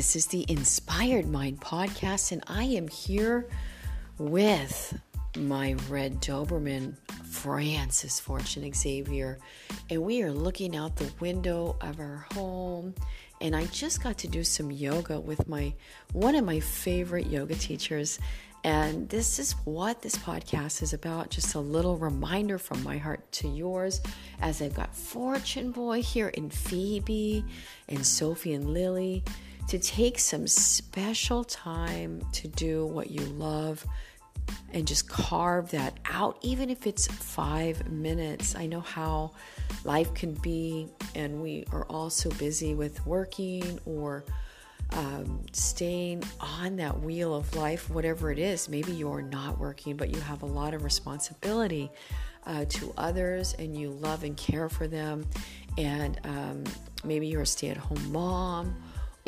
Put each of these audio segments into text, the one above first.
This is the Inspired Mind podcast, and I am here with my red Doberman, Francis Fortune Xavier, and we are looking out the window of our home. And I just got to do some yoga with my one of my favorite yoga teachers. And this is what this podcast is about just a little reminder from my heart to yours as I've got Fortune Boy here and Phoebe and Sophie and Lily to take some special time to do what you love and just carve that out, even if it's five minutes. I know how life can be, and we are all so busy with working or um, staying on that wheel of life, whatever it is. Maybe you're not working, but you have a lot of responsibility uh, to others and you love and care for them. And um, maybe you're a stay at home mom,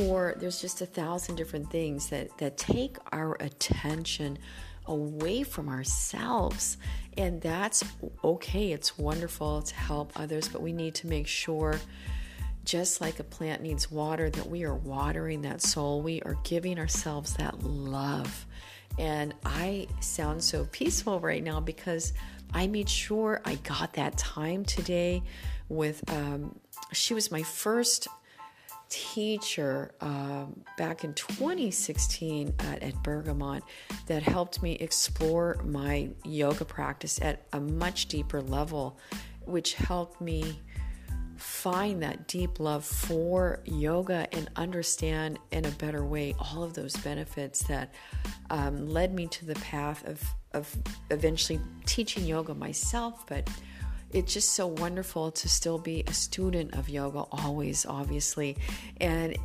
or there's just a thousand different things that, that take our attention away from ourselves. And that's okay. It's wonderful to help others, but we need to make sure, just like a plant needs water, that we are watering that soul. We are giving ourselves that love. And I sound so peaceful right now because I made sure I got that time today with, um, she was my first teacher um, back in 2016 at, at Bergamot that helped me explore my yoga practice at a much deeper level, which helped me find that deep love for yoga and understand in a better way all of those benefits that um, led me to the path of, of eventually teaching yoga myself, but it's just so wonderful to still be a student of yoga, always, obviously. And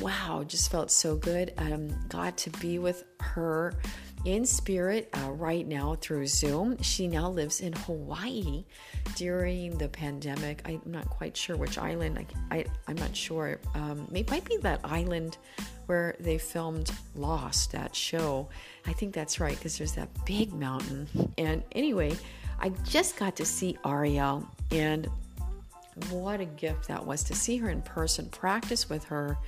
wow, just felt so good. Um, got to be with her in spirit uh, right now through Zoom. She now lives in Hawaii during the pandemic. I'm not quite sure which island. I, I, am not sure. Um, it might be that island where they filmed Lost, that show. I think that's right because there's that big mountain. And anyway, I just got to see Ariel, and what a gift that was to see her in person, practice with her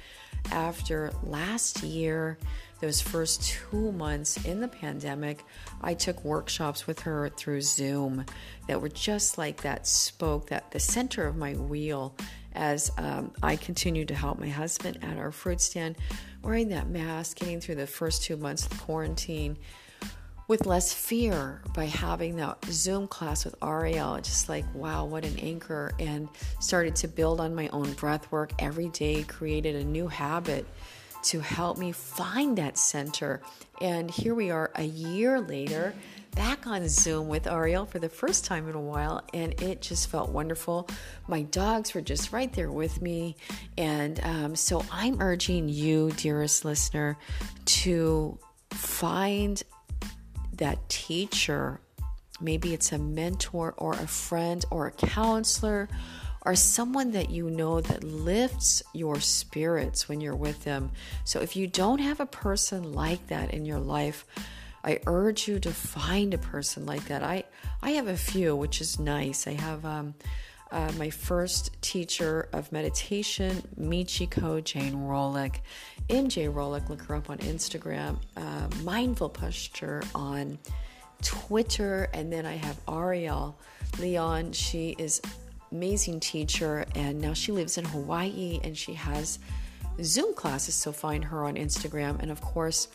after last year, those first two months in the pandemic. I took workshops with her through Zoom that were just like that spoke, that the center of my wheel as um, I continued to help my husband at our fruit stand, wearing that mask, getting through the first two months of quarantine with less fear by having that Zoom class with Ariel. Just like, wow, what an anchor. And started to build on my own breath work every day, created a new habit to help me find that center. And here we are a year later, back on Zoom with Ariel for the first time in a while, and it just felt wonderful. My dogs were just right there with me. And um, so I'm urging you, dearest listener, to find that teacher, maybe it's a mentor or a friend or a counselor or someone that you know that lifts your spirits when you're with them. So if you don't have a person like that in your life, I urge you to find a person like that. I I have a few, which is nice. I have um, uh, my first teacher of meditation, Michiko Jane Rolick. MJ Rolick, look her up on Instagram. Uh, Mindful Posture on Twitter. And then I have Ariel Leon. She is amazing teacher and now she lives in Hawaii and she has Zoom classes. So find her on Instagram. And of course,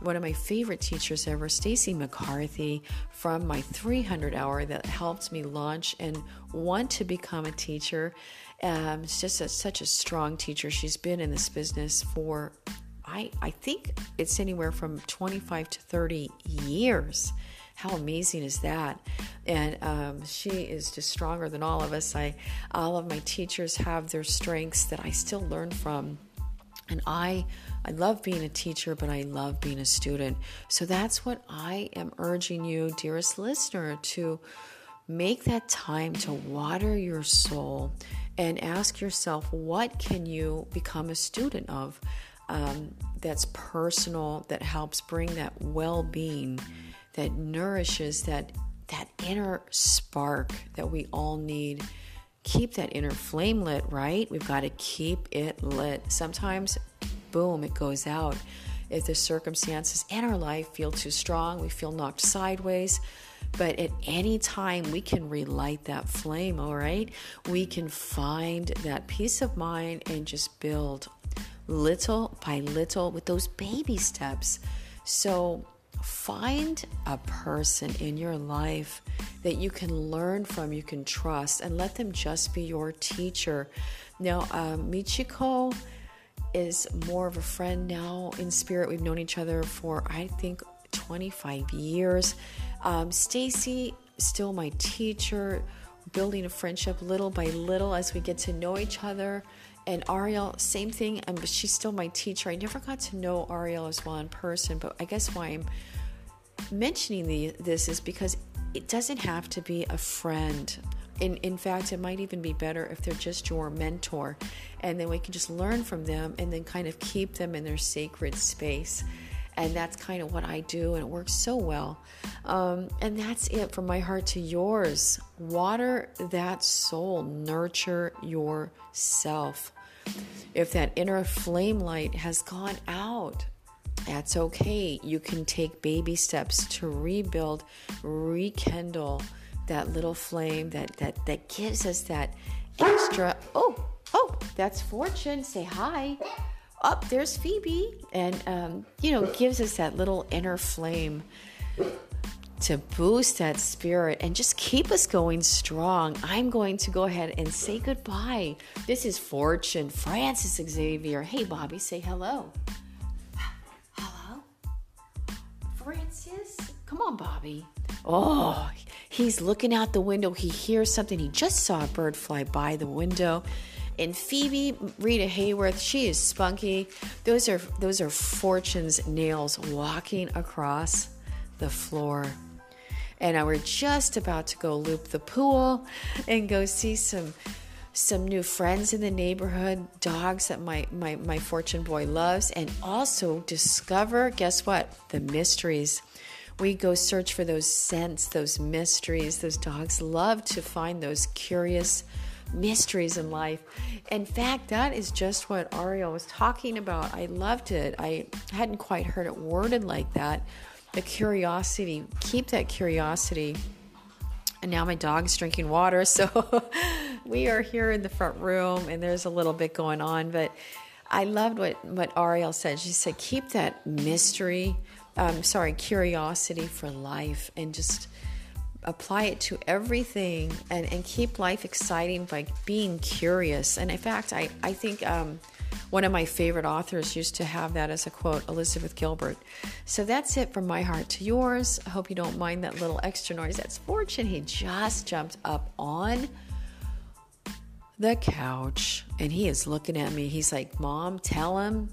one of my favorite teachers ever, Stacy McCarthy, from my 300 hour that helped me launch and want to become a teacher. Um, just a, such a strong teacher. She's been in this business for, I, I think it's anywhere from 25 to 30 years. How amazing is that? And um, she is just stronger than all of us. I, all of my teachers have their strengths that I still learn from. And I, I love being a teacher, but I love being a student. So that's what I am urging you, dearest listener, to make that time to water your soul and ask yourself, what can you become a student of? Um, that's personal, that helps bring that well-being that nourishes that that inner spark that we all need. Keep that inner flame lit, right? We've got to keep it lit. Sometimes, boom, it goes out. If the circumstances in our life feel too strong, we feel knocked sideways. But at any time, we can relight that flame, all right? We can find that peace of mind and just build little by little with those baby steps. So, find a person in your life that you can learn from, you can trust, and let them just be your teacher. Now, um, Michiko is more of a friend now in spirit. We've known each other for, I think, 25 years. Um, Stacy, still my teacher, building a friendship little by little as we get to know each other. And Ariel, same thing. Um, she's still my teacher. I never got to know Ariel as well in person, but I guess why I'm mentioning the, this is because it doesn't have to be a friend. In, in fact, it might even be better if they're just your mentor, and then we can just learn from them and then kind of keep them in their sacred space. And that's kind of what I do, and it works so well. Um, and that's it from my heart to yours. Water that soul, nurture yourself. If that inner flame light has gone out, that's okay. You can take baby steps to rebuild, rekindle that little flame that that that gives us that extra. Oh, oh, that's Fortune. Say hi. Up oh, there's Phoebe, and um, you know gives us that little inner flame to boost that spirit and just keep us going strong. I'm going to go ahead and say goodbye. This is Fortune Francis Xavier. Hey, Bobby, say hello. Come on, Bobby. Oh, he's looking out the window. He hears something. He just saw a bird fly by the window. And Phoebe Rita Hayworth, she is spunky. Those are those are Fortune's nails walking across the floor. And I were just about to go loop the pool and go see some some new friends in the neighborhood, dogs that my, my, my fortune boy loves, and also discover, guess what? The mysteries. We go search for those scents, those mysteries. Those dogs love to find those curious mysteries in life. In fact, that is just what Ariel was talking about. I loved it. I hadn't quite heard it worded like that. The curiosity, keep that curiosity and now my dog's drinking water. So we are here in the front room and there's a little bit going on. But I loved what, what Ariel said. She said, keep that mystery, um, sorry, curiosity for life and just apply it to everything and, and keep life exciting by being curious. And in fact, I, I think. Um, one of my favorite authors used to have that as a quote, Elizabeth Gilbert. So that's it from my heart to yours. I hope you don't mind that little extra noise. That's Fortune. He just jumped up on the couch and he is looking at me. He's like, Mom, tell him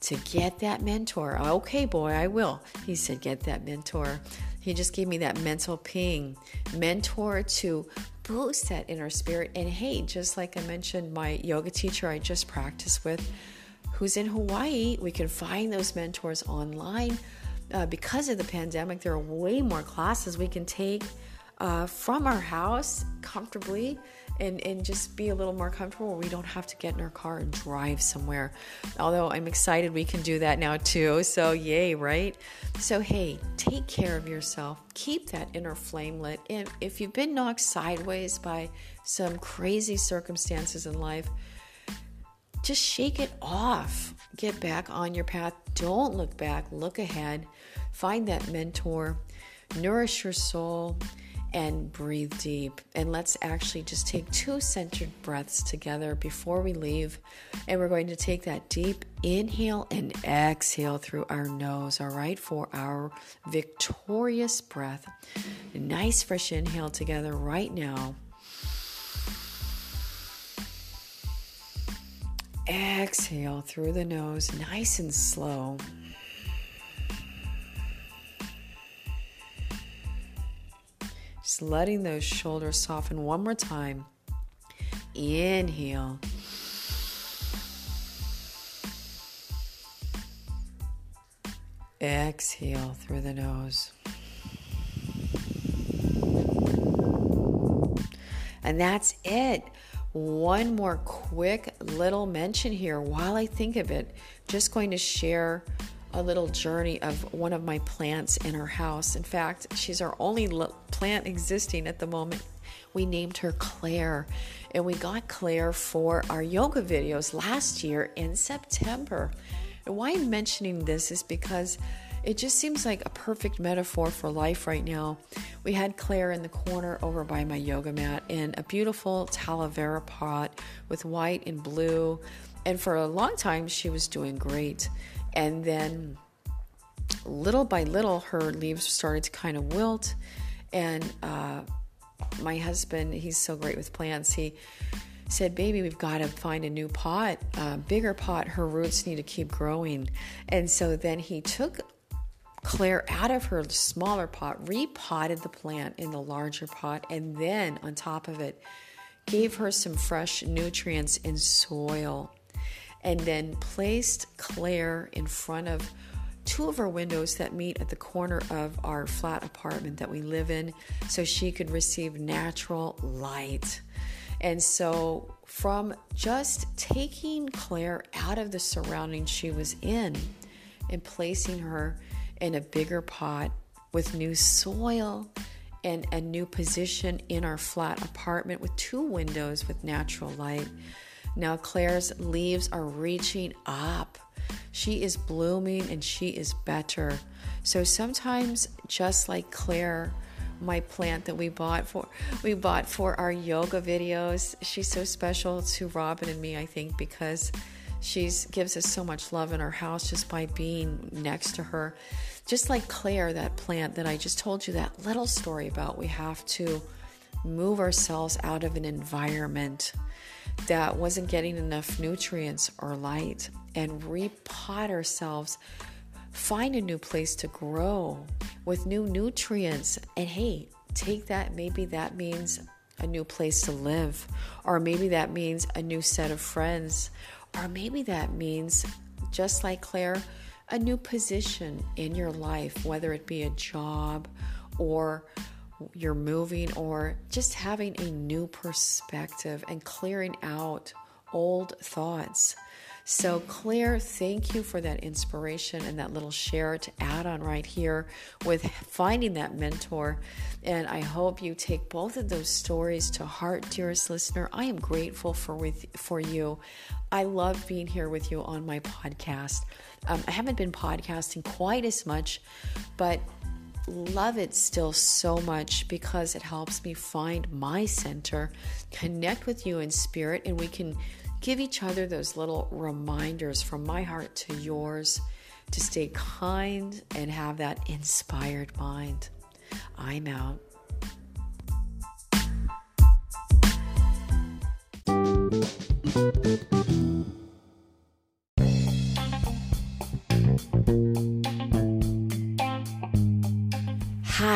to get that mentor. Okay, boy, I will. He said, Get that mentor. He just gave me that mental ping. Mentor to boost that inner spirit. And hey, just like I mentioned, my yoga teacher I just practiced with, who's in Hawaii, we can find those mentors online. Uh, because of the pandemic, there are way more classes we can take uh, from our house comfortably and, and just be a little more comfortable. We don't have to get in our car and drive somewhere. Although I'm excited we can do that now too. So, yay, right? So, hey, take care of yourself. Keep that inner flame lit. And if you've been knocked sideways by some crazy circumstances in life, just shake it off. Get back on your path. Don't look back, look ahead. Find that mentor, nourish your soul and breathe deep. And let's actually just take two centered breaths together before we leave. And we're going to take that deep inhale and exhale through our nose, all right, for our victorious breath. Nice fresh inhale together right now. Exhale through the nose, nice and slow. Letting those shoulders soften one more time. Inhale. Exhale through the nose. And that's it. One more quick little mention here while I think of it. Just going to share a little journey of one of my plants in our house. In fact, she's our only plant existing at the moment. We named her Claire, and we got Claire for our yoga videos last year in September. And why I'm mentioning this is because it just seems like a perfect metaphor for life right now. We had Claire in the corner over by my yoga mat in a beautiful talavera pot with white and blue. And for a long time, she was doing great. And then little by little, her leaves started to kind of wilt. And uh, my husband, he's so great with plants, he said, Baby, we've got to find a new pot, a bigger pot. Her roots need to keep growing. And so then he took Claire out of her smaller pot, repotted the plant in the larger pot, and then on top of it, gave her some fresh nutrients in soil. And then placed Claire in front of two of our windows that meet at the corner of our flat apartment that we live in so she could receive natural light. And so, from just taking Claire out of the surroundings she was in and placing her in a bigger pot with new soil and a new position in our flat apartment with two windows with natural light. Now, Claire's leaves are reaching up. She is blooming and she is better. So sometimes, just like Claire, my plant that we bought for we bought for our yoga videos, she's so special to Robin and me, I think, because she gives us so much love in our house just by being next to her. Just like Claire, that plant that I just told you that little story about, we have to move ourselves out of an environment that wasn't getting enough nutrients or light and repot ourselves. Find a new place to grow with new nutrients. And hey, take that. Maybe that means a new place to live, or maybe that means a new set of friends, or maybe that means, just like Claire, a new position in your life, whether it be a job or you're moving or just having a new perspective and clearing out old thoughts. So, Claire, thank you for that inspiration and that little share to add on right here with finding that mentor. And I hope you take both of those stories to heart, dearest listener. I am grateful for with for you. I love being here with you on my podcast. Um, I haven't been podcasting quite as much, but love it still so much because it helps me find my center, connect with you in spirit, and we can give each other those little reminders from my heart to yours to stay kind and have that inspired mind. I'm out.